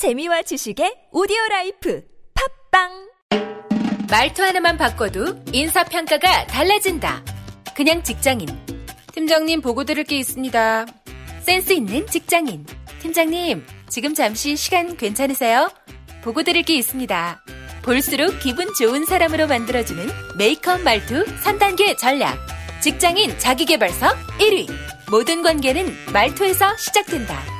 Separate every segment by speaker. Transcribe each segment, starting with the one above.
Speaker 1: 재미와 지식의 오디오 라이프 팟빵
Speaker 2: 말투 하나만 바꿔도 인사 평가가 달라진다. 그냥 직장인. 팀장님 보고 드릴 게 있습니다. 센스 있는 직장인. 팀장님, 지금 잠시 시간 괜찮으세요? 보고 드릴 게 있습니다. 볼수록 기분 좋은 사람으로 만들어주는 메이크업 말투 3단계 전략. 직장인 자기개발서 1위. 모든 관계는 말투에서 시작된다.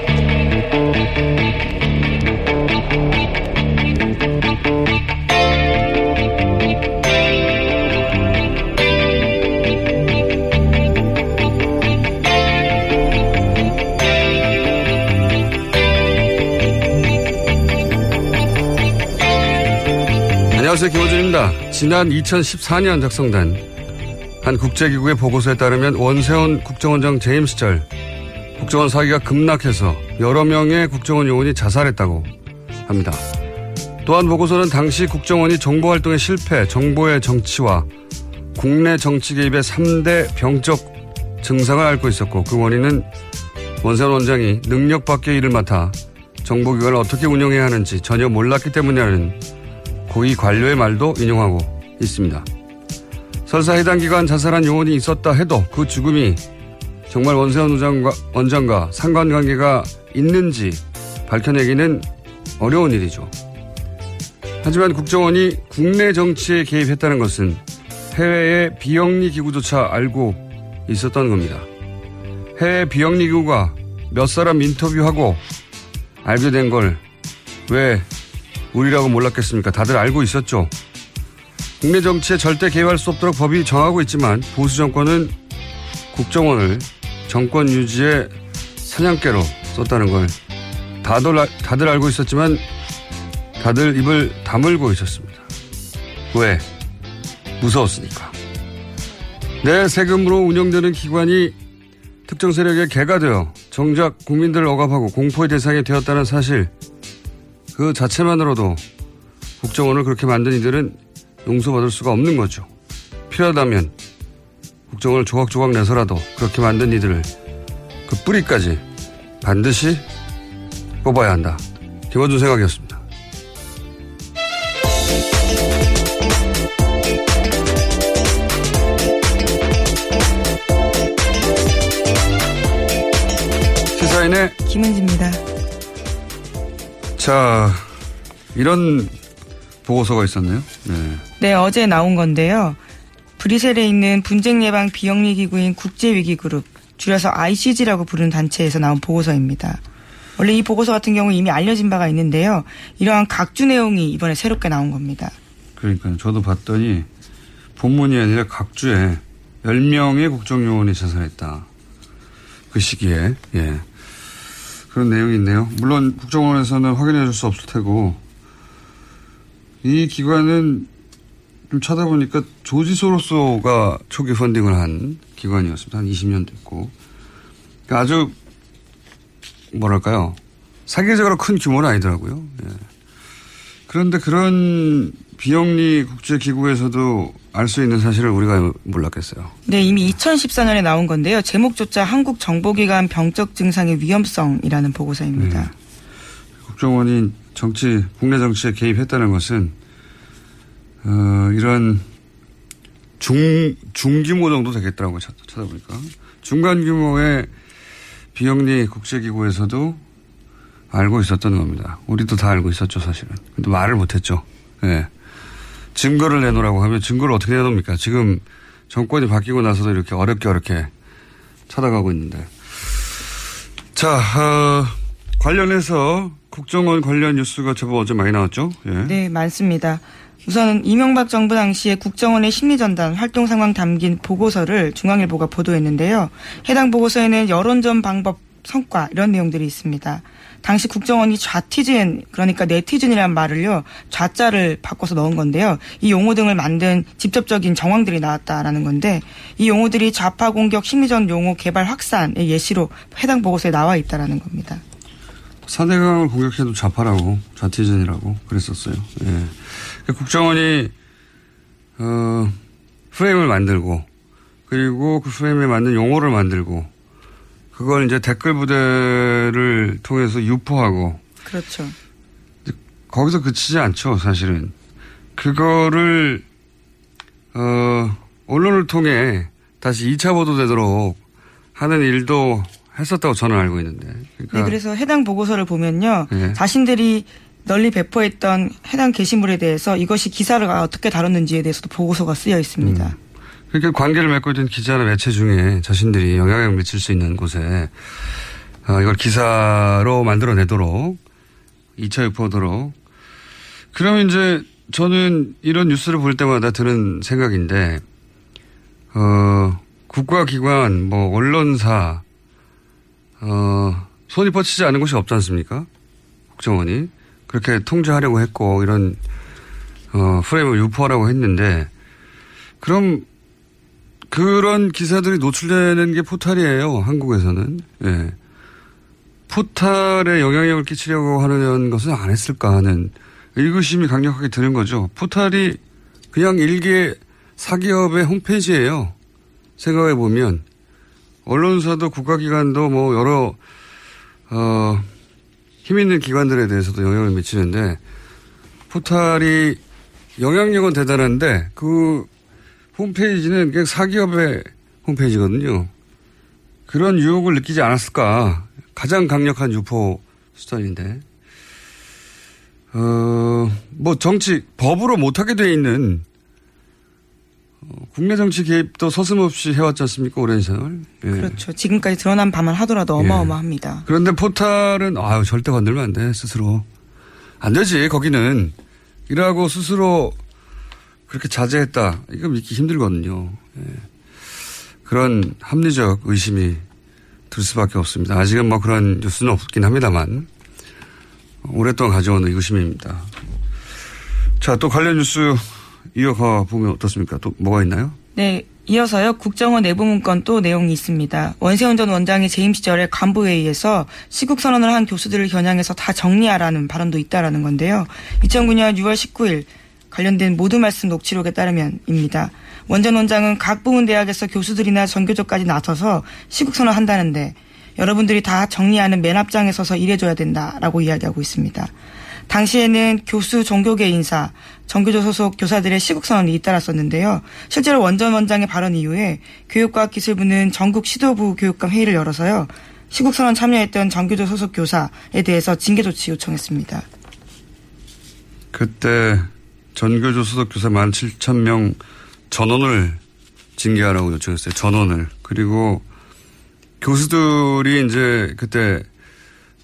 Speaker 3: 안녕하세요. 김호준입니다. 지난 2014년 작성된 한 국제기구의 보고서에 따르면 원세훈 국정원장 재임 시절 국정원 사기가 급락해서 여러 명의 국정원 요원이 자살했다고 합니다. 또한 보고서는 당시 국정원이 정보활동의 실패, 정보의 정치와 국내 정치 개입의 3대 병적 증상을 앓고 있었고 그 원인은 원세훈 원장이 능력 밖의 일을 맡아 정보기관을 어떻게 운영해야 하는지 전혀 몰랐기 때문이라는 고위 관료의 말도 인용하고 있습니다. 설사 해당 기관 자살한 요원이 있었다 해도 그 죽음이 정말 원세훈 원장과, 원장과 상관관계가 있는지 밝혀내기는 어려운 일이죠. 하지만 국정원이 국내 정치에 개입했다는 것은 해외의 비영리 기구조차 알고 있었던 겁니다. 해외 비영리 기구가 몇 사람 인터뷰하고 알게 된 걸 왜 우리라고 몰랐겠습니까? 다들 알고 있었죠. 국내 정치에 절대 개입할 수 없도록 법이 정하고 있지만 보수 정권은 국정원을 정권 유지의 사냥개로 썼다는 걸 다들, 알- 다들 알고 있었지만 다들 입을 다물고 있었습니다. 왜? 무서웠으니까. 내 세금으로 운영되는 기관이 특정 세력의 개가 되어 정작 국민들을 억압하고 공포의 대상이 되었다는 사실 그 자체만으로도 국정원을 그렇게 만든 이들은 용서받을 수가 없는 거죠. 필요하다면 국정원을 조각조각 내서라도 그렇게 만든 이들을 그 뿌리까지 반드시 뽑아야 한다. 김원준 생각이었습니다. 시사인의
Speaker 4: 김은지입니다.
Speaker 3: 자 이런 보고서가 있었네요. 네.
Speaker 5: 네, 어제 나온 건데요. 브뤼셀에 있는 분쟁 예방 비영리 기구인 국제위기그룹, 줄여서 ICG라고 부르는 단체에서 나온 보고서입니다. 원래 이 보고서 같은 경우 이미 알려진 바가 있는데요. 이러한 각주 내용이 이번에 새롭게 나온 겁니다.
Speaker 3: 그러니까요. 저도 봤더니 본문이 아니라 각주에 10명의 국정요원이 자살했다. 그 시기에, 예. 그런 내용이 있네요. 물론 국정원에서는 확인해 줄 수 없을 테고, 이 기관은 좀 찾아보니까 조지 소로소가 초기 펀딩을 한 기관이었습니다. 한 20년 됐고. 그러니까 아주, 뭐랄까요. 세계적으로 큰 규모는 아니더라고요. 예. 그런데 그런 비영리 국제기구에서도 알 수 있는 사실을 우리가 몰랐겠어요.
Speaker 5: 네, 이미 2014년에 나온 건데요. 제목조차 한국 정보기관 병적 증상의 위험성이라는 보고서입니다.
Speaker 3: 네. 국정원이 정치, 국내 정치에 개입했다는 것은, 어, 이런 중, 중규모 정도 되겠더라고요. 찾- 찾아보니까. 중간 규모의 비영리 국제기구에서도 알고 있었던 겁니다. 우리도 다 알고 있었죠, 사실은. 근데 말을 못했죠. 예. 증거를 내놓으라고 하면 증거를 어떻게 내놓습니까? 지금 정권이 바뀌고 나서도 이렇게 어렵게 어렵게 찾아가고 있는데. 자, 어, 관련해서 국정원 관련 뉴스가 제법 어제 많이 나왔죠? 예.
Speaker 5: 네, 많습니다. 우선 이명박 정부 당시에 국정원의 심리전단 활동 상황 담긴 보고서를 중앙일보가 보도했는데요. 해당 보고서에는 여론전 방법 성과 이런 내용들이 있습니다. 당시 국정원이 좌티즌 그러니까 네티즌이라는 말을요 좌자를 바꿔서 넣은 건데요. 이 용어 등을 만든 직접적인 정황들이 나왔다라는 건데 이 용어들이 좌파 공격 심리전 용어 개발 확산의 예시로 해당 보고서에 나와 있다라는 겁니다.
Speaker 3: 사대강을 공격해도 좌파라고, 좌티즌이라고 그랬었어요. 예. 그 국정원이, 어, 프레임을 만들고, 그리고 그 프레임에 맞는 용어를 만들고, 그걸 이제 댓글 부대를 통해서 유포하고,
Speaker 5: 그렇죠.
Speaker 3: 거기서 그치지 않죠, 사실은. 그거를, 어, 언론을 통해 다시 2차 보도되도록 하는 일도 했었다고 저는 알고 있는데. 그러니까
Speaker 5: 네, 그래서 해당 보고서를 보면요.
Speaker 3: 네.
Speaker 5: 자신들이 널리 배포했던 해당 게시물에 대해서 이것이 기사를 어떻게 다뤘는지에 대해서도 보고서가 쓰여 있습니다.
Speaker 3: 그러니까 관계를 맺고 있던 기자나 매체 중에 자신들이 영향을 미칠 수 있는 곳에 어, 이걸 기사로 만들어내도록 2차 유포도록 그러면 이제 저는 이런 뉴스를 볼 때마다 드는 생각인데 어, 국가기관 뭐 언론사 어, 손이 뻗치지 않은 곳이 없지 않습니까? 국정원이 그렇게 통제하려고 했고 이런 어, 프레임을 유포하라고 했는데 그럼 그런 기사들이 노출되는 게 포탈이에요. 한국에서는. 예. 포탈에 영향력을 끼치려고 하는 것은 안 했을까 하는 의구심이 강력하게 드는 거죠. 포탈이 그냥 일개 사기업의 홈페이지예요. 생각해 보면 언론사도 국가기관도 뭐 여러 어, 힘 있는 기관들에 대해서도 영향을 미치는데 포탈이 영향력은 대단한데 그 홈페이지는 그냥 사기업의 홈페이지거든요. 그런 유혹을 느끼지 않았을까. 가장 강력한 유포 수단인데. 어, 뭐 정치, 법으로 못하게 돼 있는 어, 국내 정치 개입도 서슴없이 해왔지 않습니까? 오랜 세월. 예.
Speaker 5: 그렇죠. 지금까지 드러난 바만 하더라도 어마어마합니다.
Speaker 3: 그런데 포탈은 아유 절대 건들면 안 돼 스스로 안 되지 거기는 이라고 스스로 그렇게 자제했다 이거 믿기 힘들거든요. 예. 그런 합리적 의심이 들 수밖에 없습니다. 아직은 뭐 그런 뉴스는 없긴 합니다만 오랫동안 가져온 의구심입니다. 자 또 관련 뉴스 이어가 보면 어떻습니까? 또 뭐가 있나요?
Speaker 5: 네. 이어서요. 국정원 내부 문건 또 내용이 있습니다. 원세훈 전 원장이 재임 시절에 간부회의에서 시국 선언을 한 교수들을 겨냥해서 다 정리하라는 발언도 있다라는 건데요. 2009년 6월 19일 관련된 모두 말씀 녹취록에 따르면입니다. 원 전 원장은 각 부문 대학에서 교수들이나 전교조까지 나서서 시국 선언을 한다는데 여러분들이 다 정리하는 맨 앞장에 서서 일해줘야 된다라고 이야기하고 있습니다. 당시에는 교수 종교계 인사, 정교조 소속 교사들의 시국선언이 잇따랐었는데요. 실제로 원전 원장의 발언 이후에 교육과학기술부는 전국 시도부 교육감 회의를 열어서요. 시국선언 참여했던 정교조 소속 교사에 대해서 징계 조치 요청했습니다.
Speaker 3: 그때 전교조 소속 교사 17,000명 전원을 징계하라고 요청했어요. 전원을. 그리고 교수들이 이제 그때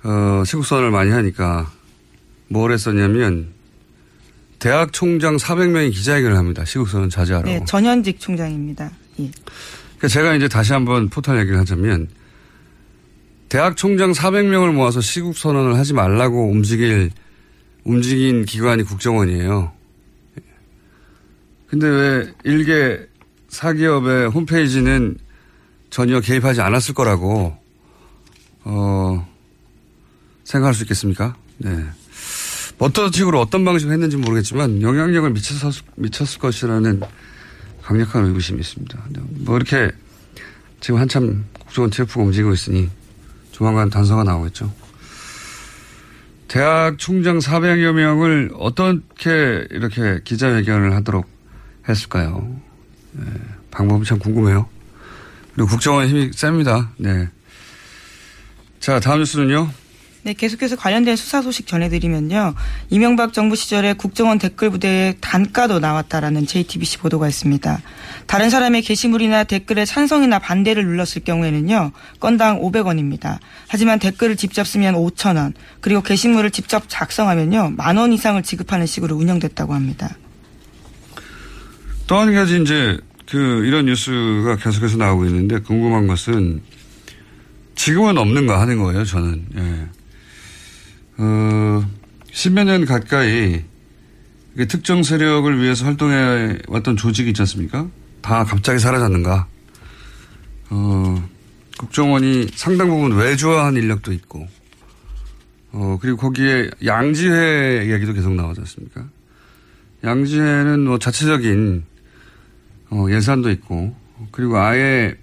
Speaker 3: 어, 시국선언을 많이 하니까 뭘 했었냐면 대학 총장 400명이 기자회견을 합니다. 시국선언 자제하라고.
Speaker 5: 네, 전현직 총장입니다. 예.
Speaker 3: 그러니까 제가 이제 다시 한번 포탈 얘기를 하자면 대학 총장 400명을 모아서 시국 선언을 하지 말라고 움직일 움직인 기관이 국정원이에요. 근데 왜 일개 사기업의 홈페이지는 전혀 개입하지 않았을 거라고 어 생각할 수 있겠습니까? 네. 어떤 식으로 어떤 방식으로 했는지 모르겠지만 영향력을 미쳤, 미쳤을 것이라는 강력한 의구심이 있습니다. 뭐 이렇게 지금 한참 국정원 TF가 움직이고 있으니 조만간 단서가 나오겠죠. 대학 총장 400여 명을 어떻게 이렇게 기자회견을 하도록 했을까요? 네, 방법이 참 궁금해요. 그리고 국정원 힘이 셉니다. 네. 자, 다음 뉴스는요.
Speaker 5: 네, 계속해서 관련된 수사 소식 전해드리면요. 이명박 정부 시절에 국정원 댓글 부대에 단가도 나왔다라는 JTBC 보도가 있습니다. 다른 사람의 게시물이나 댓글에 찬성이나 반대를 눌렀을 경우에는요. 건당 500원입니다. 하지만 댓글을 직접 쓰면 5,000원, 그리고 게시물을 직접 작성하면요. 만 원 이상을 지급하는 식으로 운영됐다고 합니다.
Speaker 3: 또 한 가지 이제 그 이런 뉴스가 계속해서 나오고 있는데 궁금한 것은 지금은 없는가 하는 거예요, 저는. 예. 어, 십몇 년 가까이 특정 세력을 위해서 활동해 왔던 조직이 있지 않습니까? 다 갑자기 사라졌는가? 어, 국정원이 상당 부분 외주화한 인력도 있고, 어, 그리고 거기에 양지회 이야기도 계속 나오지 않습니까? 양지회는 뭐 자체적인, 어, 예산도 있고, 그리고 아예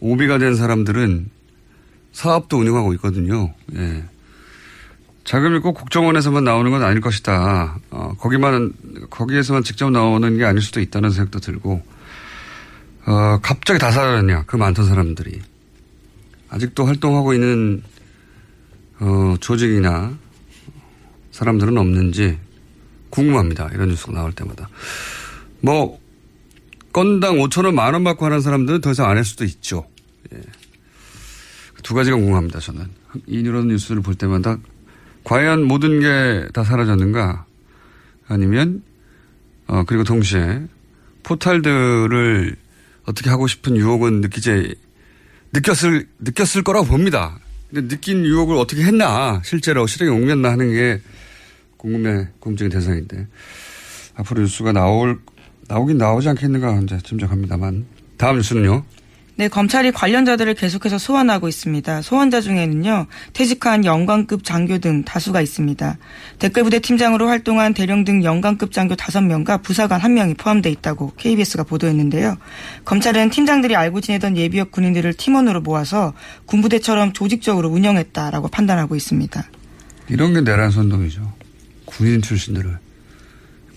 Speaker 3: 오비가 된 사람들은 사업도 운영하고 있거든요. 예. 자금이 꼭 국정원에서만 나오는 건 아닐 것이다. 어, 거기만, 거기에서만 직접 나오는 게 아닐 수도 있다는 생각도 들고, 어, 갑자기 다 사라졌냐. 그 많던 사람들이. 아직도 활동하고 있는, 어, 조직이나 사람들은 없는지 궁금합니다. 이런 뉴스가 나올 때마다. 뭐, 건당 5천원, 만 원 받고 하는 사람들은 더 이상 안 할 수도 있죠. 예. 두 가지가 궁금합니다, 저는. 이런 뉴스를 볼 때마다 과연 모든 게 다 사라졌는가? 아니면, 어, 그리고 동시에 포탈들을 어떻게 하고 싶은 유혹은 느끼지, 느꼈을, 느꼈을 거라고 봅니다. 근데 느낀 유혹을 어떻게 했나, 실제로 실행에 옮겼나 하는 게 궁금해, 궁금증의 대상인데. 앞으로 뉴스가 나올, 나오긴 나오지 않겠는가, 이제 짐작합니다만. 다음 뉴스는요?
Speaker 5: 네, 검찰이 관련자들을 계속해서 소환하고 있습니다. 소환자 중에는요, 퇴직한 영관급 장교 등 다수가 있습니다. 댓글부대 팀장으로 활동한 대령 등 영관급 장교 5명과 부사관 1명이 포함되어 있다고 KBS가 보도했는데요. 검찰은 팀장들이 알고 지내던 예비역 군인들을 팀원으로 모아서 군부대처럼 조직적으로 운영했다라고 판단하고 있습니다.
Speaker 3: 이런 게 내란 선동이죠. 군인 출신들을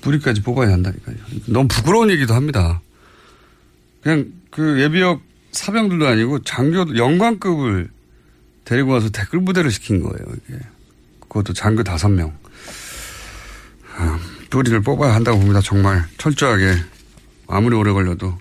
Speaker 3: 뿌리까지 뽑아야 한다니까요. 너무 부끄러운 얘기도 합니다. 그냥 그 예비역 사병들도 아니고 장교 영관급을 데리고 와서 댓글 부대를 시킨 거예요. 이게 그것도 장교 다섯 명. 아, 뿌리를 뽑아야 한다고 봅니다. 정말 철저하게 아무리 오래 걸려도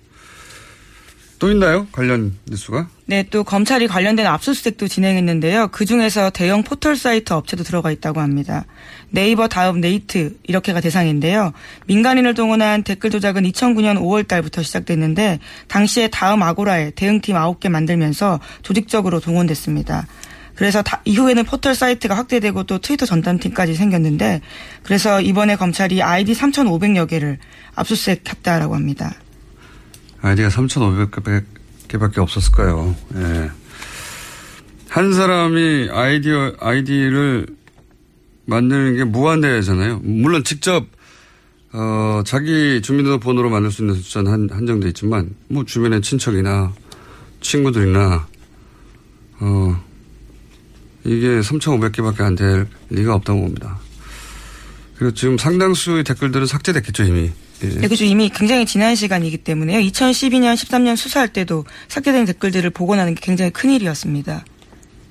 Speaker 3: 또 있나요? 관련 뉴스가?
Speaker 5: 네, 또 검찰이 관련된 압수수색도 진행했는데요. 그 중에서 대형 포털 사이트 업체도 들어가 있다고 합니다. 네이버 다음 네이트 이렇게가 대상인데요. 민간인을 동원한 댓글 조작은 2009년 5월 달부터 시작됐는데 당시에 다음 아고라에 대응팀 9개 만들면서 조직적으로 동원됐습니다. 그래서 다, 이후에는 포털 사이트가 확대되고 또 트위터 전담팀까지 생겼는데 그래서 이번에 검찰이 아이디 3,500여 개를 압수수색했다라고 합니다.
Speaker 3: 아이디가 3,500개밖에 없었을까요? 예. 한 사람이 아이디어, 아이디를 만드는 게 무한대잖아요. 물론 직접, 어, 자기 주민등록번호로 만들 수 있는 숫자는 한, 한정돼 있지만, 뭐 주변의 친척이나 친구들이나, 어, 이게 3,500개밖에 안 될 리가 없다고 봅니다. 그리고 지금 상당수의 댓글들은 삭제됐겠죠, 이미.
Speaker 5: 예. 네, 그죠. 이미 굉장히 지난 시간이기 때문에요. 2012년, 13년 수사할 때도 삭제된 댓글들을 복원하는 게 굉장히 큰 일이었습니다.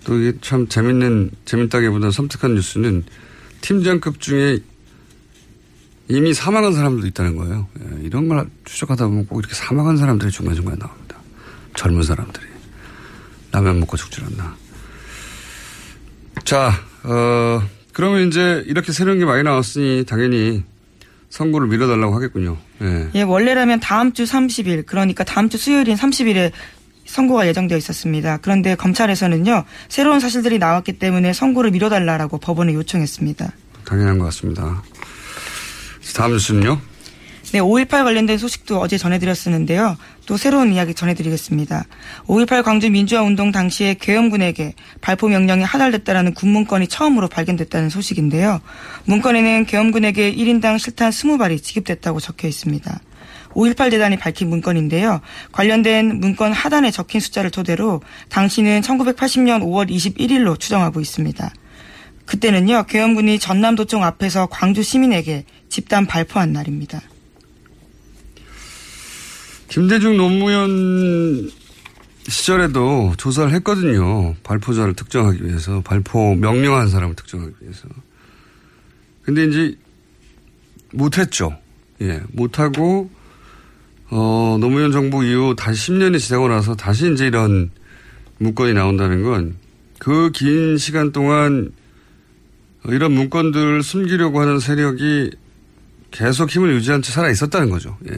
Speaker 3: 또 이게 참 재밌는, 재밌다기보다 섬뜩한 뉴스는 팀장급 중에 이미 사망한 사람들도 있다는 거예요. 예, 이런 걸 추적하다 보면 꼭 이렇게 사망한 사람들이 중간중간에 나옵니다. 젊은 사람들이. 라면 먹고 죽질 않나. 자, 어, 그러면 이제 이렇게 새로운 게 많이 나왔으니 당연히 선고를 미뤄달라고 하겠군요. 예.
Speaker 5: 예, 원래라면 다음 주 30일, 그러니까 다음 주 수요일인 30일에 선고가 예정되어 있었습니다. 그런데 검찰에서는요, 새로운 사실들이 나왔기 때문에 선고를 미뤄달라고 법원에 요청했습니다.
Speaker 3: 당연한 것 같습니다. 다음 뉴스는요?
Speaker 5: 네, 5.18 관련된 소식도 어제 전해드렸었는데요. 또 새로운 이야기 전해드리겠습니다. 5.18 광주 민주화운동 당시에 계엄군에게 발포 명령이 하달됐다라는 군문건이 처음으로 발견됐다는 소식인데요. 문건에는 계엄군에게 1인당 실탄 20발이 지급됐다고 적혀 있습니다. 5.18 대단이 밝힌 문건인데요. 관련된 문건 하단에 적힌 숫자를 토대로 당시는 1980년 5월 21일로 추정하고 있습니다. 그때는요, 계엄군이 전남도청 앞에서 광주 시민에게 집단 발포한 날입니다.
Speaker 3: 김대중 노무현 시절에도 조사를 했거든요. 발포자를 특정하기 위해서. 발포 명령한 사람을 특정하기 위해서. 근데 이제 못했죠. 예, 못하고, 어, 노무현 정부 이후 다시 10년이 지나고 나서 다시 이제 이런 문건이 나온다는 건 그 긴 시간 동안 이런 문건들을 숨기려고 하는 세력이 계속 힘을 유지한 채 살아 있었다는 거죠. 예.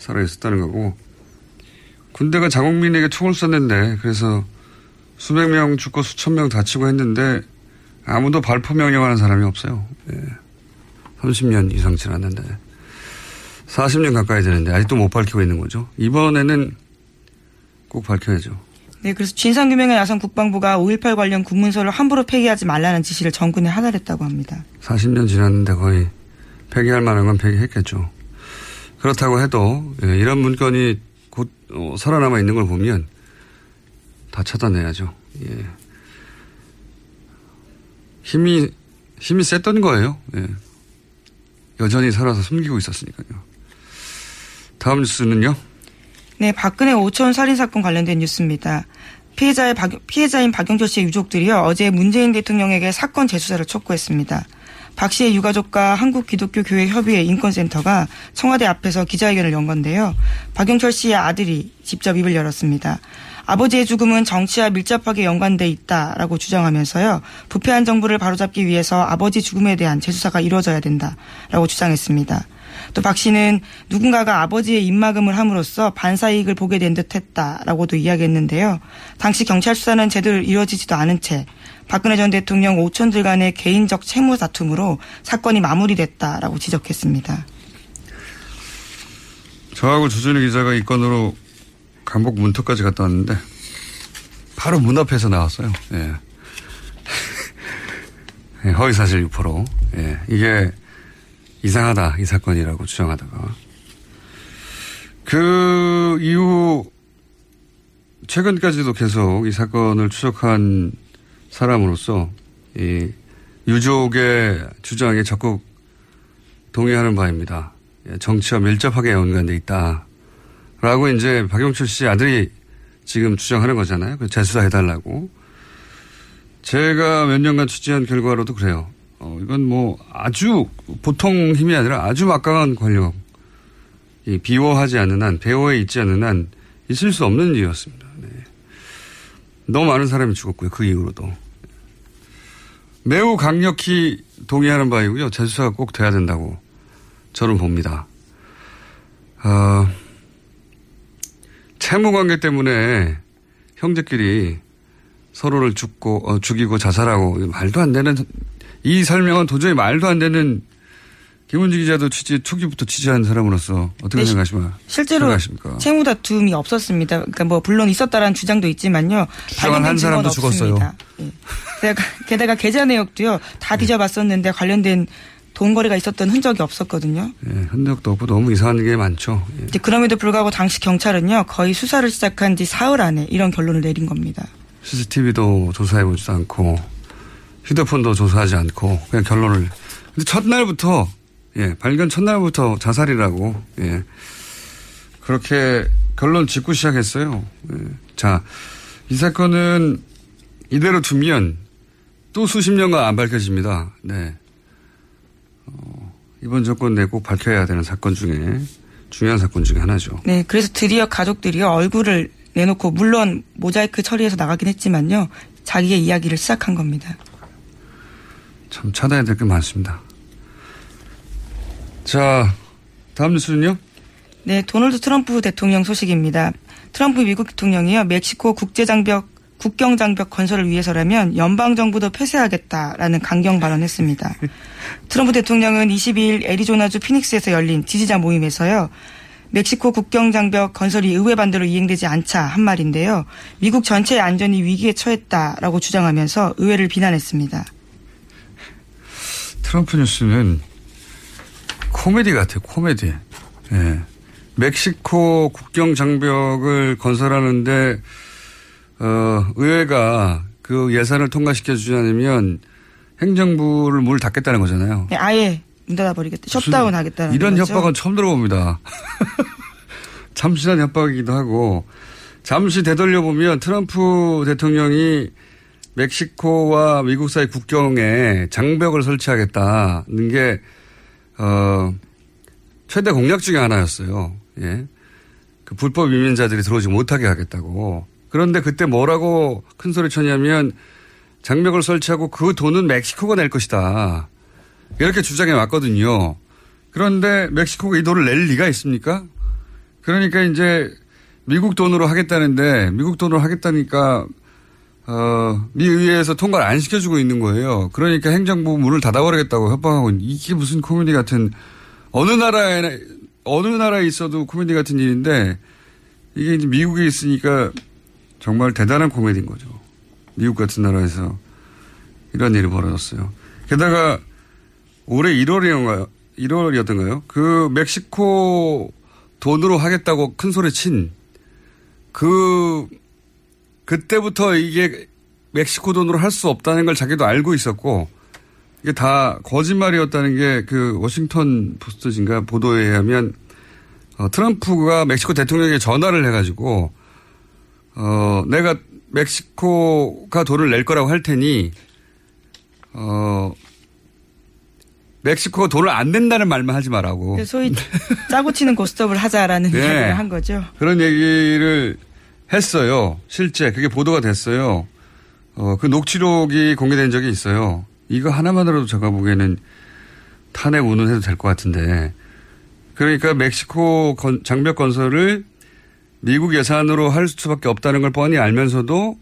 Speaker 3: 살아 있었다는 거고. 군대가 자국민에게 총을 쐈는데 그래서 수백 명 죽고 수천 명 다치고 했는데 아무도 발포 명령하는 사람이 없어요. 예. 30년 이상 지났는데 40년 가까이 되는데 아직도 못 밝히고 있는 거죠. 이번에는 꼭 밝혀야죠.
Speaker 5: 네, 그래서 진상규명에 나선 국방부가 5.18 관련 군문서를 함부로 폐기하지 말라는 지시를 정군에 하달했다고 합니다.
Speaker 3: 40년 지났는데 거의 폐기할 만한 건 폐기했겠죠. 그렇다고 해도 예, 이런 문건이 곧 어, 살아남아 있는 걸 보면 다 찾아내야죠. 예. 힘이 힘이 셌던 거예요. 예. 여전히 살아서 숨기고 있었으니까요. 다음 뉴스는요.
Speaker 5: 네, 박근혜 오천 살인 사건 관련된 뉴스입니다. 피해자의 박, 피해자인 박영철 씨의 유족들이요 어제 문재인 대통령에게 사건 재수사를 촉구했습니다. 박 씨의 유가족과 한국기독교교회협의회 인권센터가 청와대 앞에서 기자회견을 연 건데요. 박영철 씨의 아들이 직접 입을 열었습니다. 아버지의 죽음은 정치와 밀접하게 연관돼 있다라고 주장하면서요. 부패한 정부를 바로잡기 위해서 아버지 죽음에 대한 재수사가 이루어져야 된다라고 주장했습니다. 또 박 씨는 누군가가 아버지의 입막음을 함으로써 반사이익을 보게 된 듯했다라고도 이야기했는데요. 당시 경찰 수사는 제대로 이루어지지도 않은 채 박근혜 전 대통령 오천들 간의 개인적 채무 다툼으로 사건이 마무리됐다라고 지적했습니다.
Speaker 3: 저하고 주준희 기자가 이 건으로 강북 문턱까지 갔다 왔는데 바로 문 앞에서 나왔어요. 예. 예 허위사실 유포로. 예. 이게 이상하다 이 사건이라고 주장하다가 그 이후 최근까지도 계속 이 사건을 추적한 사람으로서 이 유족의 주장에 적극 동의하는 바입니다. 예, 정치와 밀접하게 연관돼 있다. 라고 이제 박용철 씨 아들이 지금 주장하는 거잖아요. 그 재수사해달라고. 제가 몇 년간 취재한 결과로도 그래요. 어, 이건 뭐 아주 보통 힘이 아니라 아주 막강한 권력. 이 비호하지 않는 한, 배후에 있지 않는 한 있을 수 없는 일이었습니다. 네. 너무 많은 사람이 죽었고요. 그 이후로도. 매우 강력히 동의하는 바이고요. 재수사가 꼭 돼야 된다고 저는 봅니다. 어, 채무 관계 때문에 형제끼리 서로를 죽고 어, 죽이고 자살하고 말도 안 되는 이 설명은 도저히 말도 안 되는 김은지 기자도 취재 초기부터 취재한 사람으로서 어떻게 네, 생각하십니까?
Speaker 5: 실제로 생각하십니까? 채무 다툼이 없었습니다. 그러니까 뭐 물론 있었다라는 주장도 있지만요.
Speaker 3: 발견한 사람도 죽었어요.
Speaker 5: 예. 게다가, 게다가 계좌 내역도요 다 네. 뒤져봤었는데 관련된 돈 거래가 있었던 흔적이 없었거든요.
Speaker 3: 예, 흔적도 없고 너무 이상한 게 많죠.
Speaker 5: 예. 그럼에도 불구하고 당시 경찰은요 거의 수사를 시작한 지 사흘 안에 이런 결론을 내린 겁니다.
Speaker 3: CCTV도 조사해보지도 않고 휴대폰도 조사하지 않고 그냥 결론을. 근데 첫날부터 예, 발견 첫날부터 자살이라고, 예. 그렇게 결론 짓고 시작했어요. 예. 자, 이 사건은 이대로 두면 또 수십 년간 안 밝혀집니다. 네. 어, 이번 정권 내 꼭 밝혀야 되는 사건 중에 중요한 사건 중에 하나죠.
Speaker 5: 네, 그래서 드디어 가족들이 얼굴을 내놓고 물론 모자이크 처리해서 나가긴 했지만요. 자기의 이야기를 시작한 겁니다.
Speaker 3: 참 찾아야 될 게 많습니다. 자, 다음 뉴스는요?
Speaker 5: 네, 도널드 트럼프 대통령 소식입니다. 트럼프 미국 대통령이요, 멕시코 국제장벽 국경 장벽 건설을 위해서라면 연방 정부도 폐쇄하겠다라는 강경 발언했습니다. 트럼프 대통령은 22일 애리조나주 피닉스에서 열린 지지자 모임에서요. 멕시코 국경 장벽 건설이 의회 반대로 이행되지 않자 한 말인데요. 미국 전체의 안전이 위기에 처했다라고 주장하면서 의회를 비난했습니다.
Speaker 3: 트럼프 뉴스는 코미디 같아요, 코미디. 예. 멕시코 국경 장벽을 건설하는데, 어, 의회가 그 예산을 통과시켜 주지 않으면 행정부를 문을 닫겠다는 거잖아요.
Speaker 5: 네, 아예 문 닫아버리겠다. 셧다운 하겠다는
Speaker 3: 이런
Speaker 5: 거죠.
Speaker 3: 협박은 처음 들어봅니다. 잠시한 협박이기도 하고 잠시 되돌려 보면 트럼프 대통령이 멕시코와 미국 사이 국경에 장벽을 설치하겠다는 게 어, 최대 공약 중에 하나였어요. 예. 그 불법 이민자들이 들어오지 못하게 하겠다고. 그런데 그때 뭐라고 큰 소리 쳤냐면 장벽을 설치하고 그 돈은 멕시코가 낼 것이다. 이렇게 주장해 왔거든요. 그런데 멕시코가 이 돈을 낼 리가 있습니까? 그러니까 이제 미국 돈으로 하겠다는데 미국 돈으로 하겠다니까 어, 미 의회에서 통과를 안 시켜주고 있는 거예요. 그러니까 행정부 문을 닫아버리겠다고 협박하고 이게 무슨 코미디 같은 어느 나라에 어느 나라에 있어도 코미디 같은 일인데 이게 이제 미국에 있으니까 정말 대단한 코미디인 거죠. 미국 같은 나라에서 이런 일이 벌어졌어요. 게다가 올해 1월이었나요? 1월이었던가요? 그 멕시코 돈으로 하겠다고 큰 소리 친 그, 그때부터 이게 멕시코 돈으로 할 수 없다는 걸 자기도 알고 있었고 이게 다 거짓말이었다는 게 그 워싱턴 포스트인가 보도에 의하면 어, 트럼프가 멕시코 대통령에게 전화를 해가지고 어, 내가 멕시코가 돈을 낼 거라고 할 테니 어, 멕시코가 돈을 안 낸다는 말만 하지 말라고.
Speaker 5: 그 소위 짜고 치는 고스톱을 하자라는
Speaker 3: 네.
Speaker 5: 이야기를 한 거죠.
Speaker 3: 그런 얘기를 했어요. 실제 그게 보도가 됐어요. 어, 그 녹취록이 공개된 적이 있어요. 이거 하나만으로도 제가 보기에는 탄핵 운운해도 될 것 같은데. 그러니까 멕시코 건- 장벽 건설을 미국 예산으로 할 수밖에 없다는 걸 뻔히 알면서도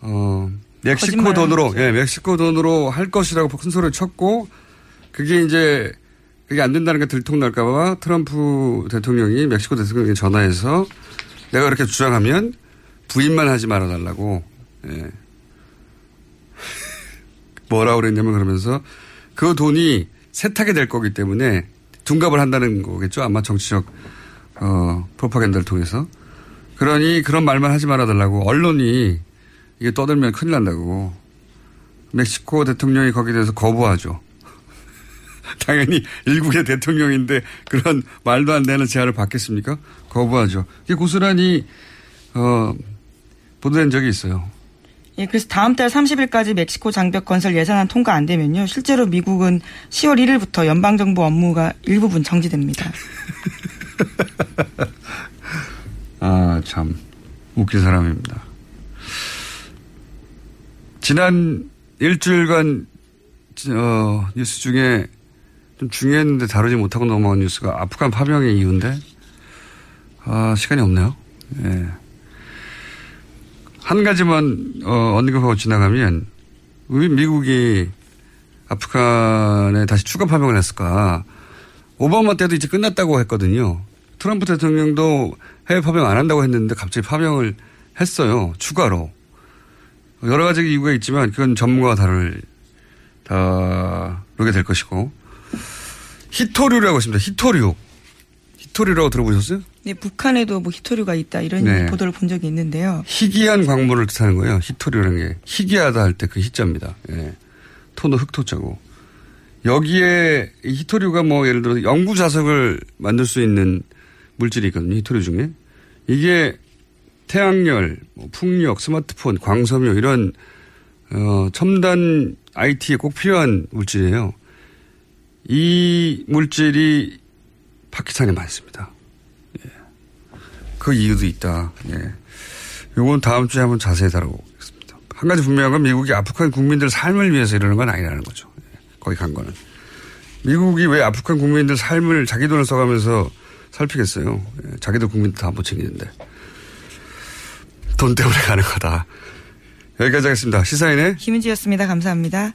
Speaker 3: 어, 멕시코 돈으로. 예, 멕시코 돈으로 할 것이라고 큰 소리를 쳤고 그게 이제 그게 안 된다는 게 들통날까봐 트럼프 대통령이 멕시코 대통령에게 전화해서 내가 그렇게 주장하면 부인만 하지 말아달라고 예. 뭐라고 그랬냐면 그러면서 그 돈이 세탁이 될 거기 때문에 둔갑을 한다는 거겠죠 아마 정치적 어 프로파간다를 통해서 그러니 그런 말만 하지 말아달라고 언론이 이게 떠들면 큰일 난다고 멕시코 대통령이 거기에 대해서 거부하죠. 당연히 일국의 대통령인데 그런 말도 안 되는 제안을 받겠습니까? 거부하죠. 이게 고스란히 어, 보도된 적이 있어요.
Speaker 5: 예, 그래서 다음 달 30일까지 멕시코 장벽 건설 예산안 통과 안 되면요. 실제로 미국은 10월 1일부터 연방정부 업무가 일부분 정지됩니다.
Speaker 3: 아, 참 웃긴 사람입니다. 지난 일주일간 어, 뉴스 중에 좀 중요했는데 다루지 못하고 넘어간 뉴스가 아프간 파병의 이유인데 아, 시간이 없네요. 예. 한 가지만 어, 언급하고 지나가면 왜 미국이 아프간에 다시 추가 파병을 했을까? 오바마 때도 이제 끝났다고 했거든요. 트럼프 대통령도 해외 파병 안 한다고 했는데 갑자기 파병을 했어요. 추가로. 여러 가지 이유가 있지만 그건 전문가가 다룰, 다루게 될 것이고. 히토류라고 있습니다. 히토류. 히토류라고 들어보셨어요?
Speaker 5: 네, 북한에도 뭐 히토류가 있다 이런
Speaker 3: 네.
Speaker 5: 보도를 본 적이 있는데요.
Speaker 3: 희귀한 광물을 뜻하는 거예요. 히토류라는 게. 희귀하다 할 때 그 희자입니다. 예. 토는 흑토자고. 여기에 이 히토류가 뭐 예를 들어서 영구 자석을 만들 수 있는 물질이 있거든요. 히토류 중에. 이게 태양열, 뭐 풍력, 스마트폰, 광섬유 이런 어, 첨단 IT에 꼭 필요한 물질이에요. 이 물질이 파키스탄에 많습니다. 예. 그 이유도 있다. 예. 요건 다음 주에 한번 자세히 다뤄보겠습니다. 한 가지 분명한 건 미국이 아프간 국민들 삶을 위해서 이러는 건 아니라는 거죠. 예. 거기 간 거는. 미국이 왜 아프간 국민들 삶을 자기 돈을 써가면서 살피겠어요. 예. 자기들 국민들 다 못 챙기는데. 돈 때문에 가는 거다. 여기까지 하겠습니다. 시사인의
Speaker 5: 김은지였습니다. 감사합니다.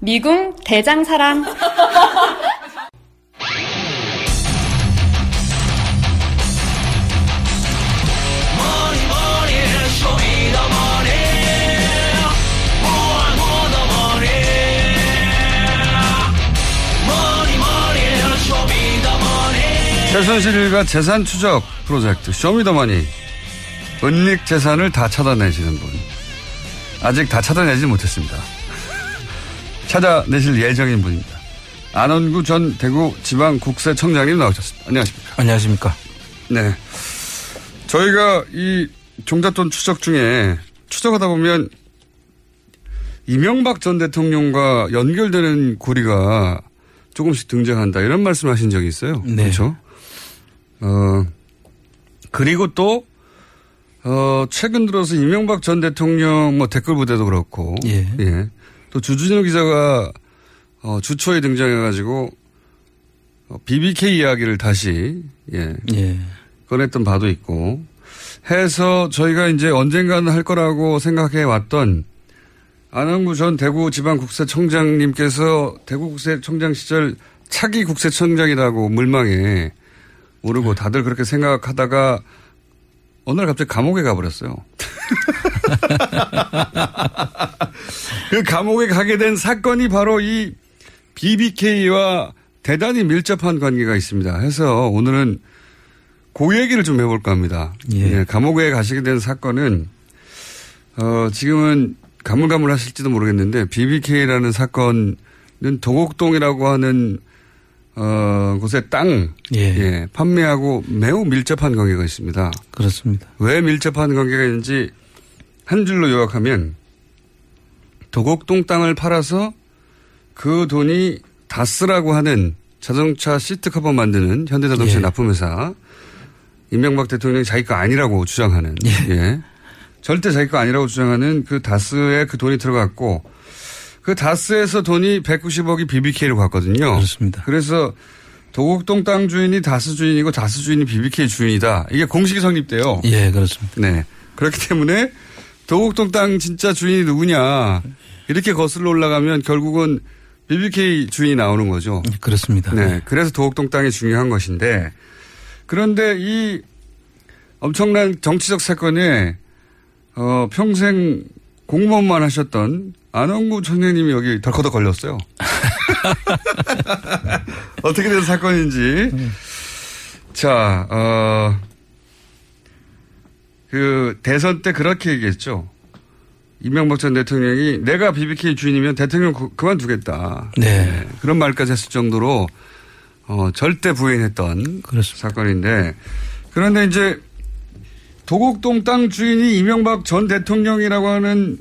Speaker 6: 미궁 대장사랑.
Speaker 3: 최순실 일가 재산 추적 프로젝트 쇼미더머니 은닉 재산을 다 찾아내시는 분 아직 다 찾아내지 못했습니다. 찾아내실 예정인 분입니다. 안원구 전 대구 지방국세청장님 나오셨습니다. 안녕하십니까?
Speaker 7: 안녕하십니까?
Speaker 3: 네. 저희가 이 종잣돈 추적 중에 추적하다 보면 이명박 전 대통령과 연결되는 고리가 조금씩 등장한다 이런 말씀 하신 적이 있어요.
Speaker 7: 네.
Speaker 3: 그렇죠? 어 그리고 또 어, 최근 들어서 이명박 전 대통령 뭐 댓글 부대도 그렇고
Speaker 7: 예.
Speaker 3: 또 주진우 기자가 어, 주초에 등장해가지고 어, BBK 이야기를 다시 예,
Speaker 7: 예.
Speaker 3: 꺼냈던 바도 있고 해서 저희가 이제 언젠가는 할 거라고 생각해 왔던 안원구 전 대구 지방국세청장님께서 대구국세청장 시절 차기 국세청장이라고 물망에 오르고 다들 그렇게 생각하다가 어느 날 갑자기 감옥에 가버렸어요. 그 감옥에 가게 된 사건이 바로 이 BBK와 대단히 밀접한 관계가 있습니다. 해서 오늘은 그 얘기를 좀 해볼까 합니다. 예, 감옥에 가시게 된 사건은 어, 지금은 가물가물 하실지도 모르겠는데 BBK라는 사건은 도곡동이라고 하는 어, 곳의 땅
Speaker 7: 예.
Speaker 3: 예, 판매하고 매우 밀접한 관계가 있습니다.
Speaker 7: 그렇습니다.
Speaker 3: 왜 밀접한 관계가 있는지 한 줄로 요약하면 도곡동 땅을 팔아서 그 돈이 다스라고 하는 자동차 시트 커버 만드는 현대자동차
Speaker 7: 예.
Speaker 3: 납품회사 이명박 대통령이 자기 거 아니라고 주장하는 예. 절대 자기 거 아니라고 주장하는 그 다스에 그 돈이 들어갔고 그 다스에서 돈이 190억이 BBK로 갔거든요.
Speaker 7: 그렇습니다.
Speaker 3: 그래서 도곡동 땅 주인이 다스 주인이고 다스 주인이 BBK 주인이다. 이게 공식이 성립돼요.
Speaker 7: 예, 그렇습니다.
Speaker 3: 네. 그렇기 때문에 도곡동 땅 진짜 주인이 누구냐 이렇게 거슬러 올라가면 결국은 BBK 주인이 나오는 거죠.
Speaker 7: 그렇습니다.
Speaker 3: 네. 그래서 도곡동 땅이 중요한 것인데 그런데 이 엄청난 정치적 사건에 어, 평생 공무원만 하셨던 안원구 청장님이 여기 덜커덕 걸렸어요. 어떻게 된 사건인지. 자, 어, 그 대선 때 그렇게 얘기했죠. 이명박 전 대통령이 내가 BBK 주인이면 대통령 그, 그만두겠다.
Speaker 7: 네.
Speaker 3: 그런 말까지 했을 정도로 어, 절대 부인했던
Speaker 7: 그렇습니다.
Speaker 3: 사건인데 그런데 이제 도곡동 땅 주인이 이명박 전 대통령이라고 하는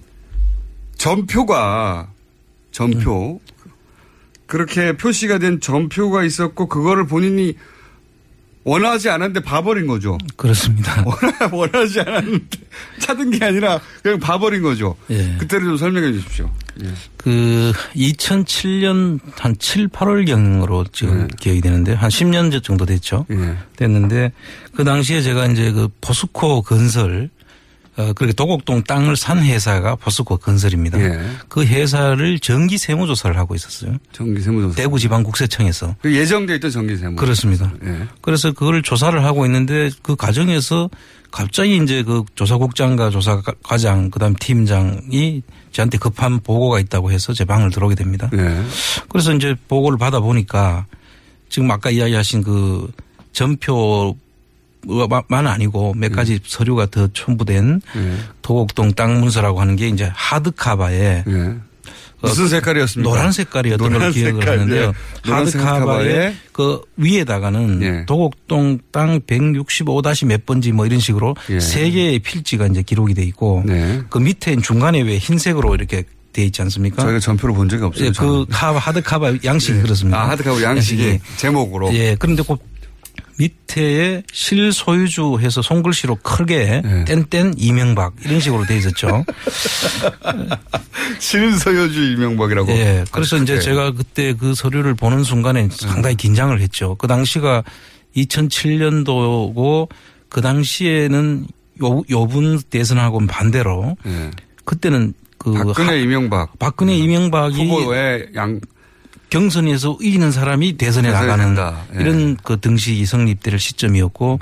Speaker 3: 전표가 전표 그렇게 표시가 된 전표가 있었고 그거를 본인이 원하지 않았는데 봐버린 거죠.
Speaker 8: 그렇습니다.
Speaker 3: 원하, 원하지 않았는데 찾은 게 아니라 그냥 봐버린 거죠.
Speaker 8: 예.
Speaker 3: 그때를 좀 설명해 주십시오. 예.
Speaker 8: 그 2007년 한 7, 8월경으로 지금 기억이 되는데 한 10년 정도 됐죠. 됐는데 그 당시에 제가 이제 그 포스코 건설 어, 그렇게 도곡동 땅을 산 회사가 포스코 건설입니다. 그 회사를 정기 세무조사를 하고 있었어요.
Speaker 3: 정기 세무조사.
Speaker 8: 대구 지방 국세청에서.
Speaker 3: 그 예정돼 있던 정기 세무.
Speaker 8: 그렇습니다.
Speaker 3: 예.
Speaker 8: 그래서 그걸 조사를 하고 있는데 그 과정에서 갑자기 이제 그 조사국장과 조사과장 그다음 팀장이 저한테 급한 보고가 있다고 해서 제 방을 들어오게 됩니다.
Speaker 3: 예.
Speaker 8: 그래서 이제 보고를 받아 보니까 지금 아까 이야기하신 그 전표 만 아니고 몇 가지 서류가 더 첨부된
Speaker 3: 예.
Speaker 8: 도곡동 땅 문서라고 하는 게 이제 하드카바에
Speaker 3: 무슨 색깔이었습니까?
Speaker 8: 노란 색깔이었던 걸
Speaker 3: 노란
Speaker 8: 기억을
Speaker 3: 색깔,
Speaker 8: 하는데요.
Speaker 3: 예.
Speaker 8: 하드카바에
Speaker 3: 카바에
Speaker 8: 그 위에다가는 도곡동 땅 165다시 몇 번지 뭐 이런 식으로
Speaker 3: 예.
Speaker 8: 세 개의 필지가 이제 기록이 돼 있고 그 밑에 중간에 왜 흰색으로 이렇게 돼 있지 않습니까?
Speaker 3: 저희가 전표를 본 적이 없어요.
Speaker 8: 예, 그 카바 하드카바 양식이 그렇습니다.
Speaker 3: 아, 하드카바 양식이 제목으로.
Speaker 8: 예. 그런데 그 밑에에 실소유주 해서 손글씨로 크게
Speaker 3: 예.
Speaker 8: 땡땡 이명박 이런 식으로 돼 있었죠.
Speaker 3: 실소유주 이명박이라고.
Speaker 8: 예. 그래서 이제
Speaker 3: 네.
Speaker 8: 제가 그때 그 서류를 보는 순간에 상당히 긴장을 했죠. 그 당시가 2007년도고 그 당시에는 요, 요분 대선하고는 반대로
Speaker 3: 예.
Speaker 8: 그때는 그
Speaker 3: 박근혜
Speaker 8: 하-
Speaker 3: 이명박
Speaker 8: 박근혜 이명박이
Speaker 3: 후보의 양
Speaker 8: 경선에서 이기는 사람이 대선에 나가는.
Speaker 3: 예.
Speaker 8: 이런 그 등식이 성립될 시점이었고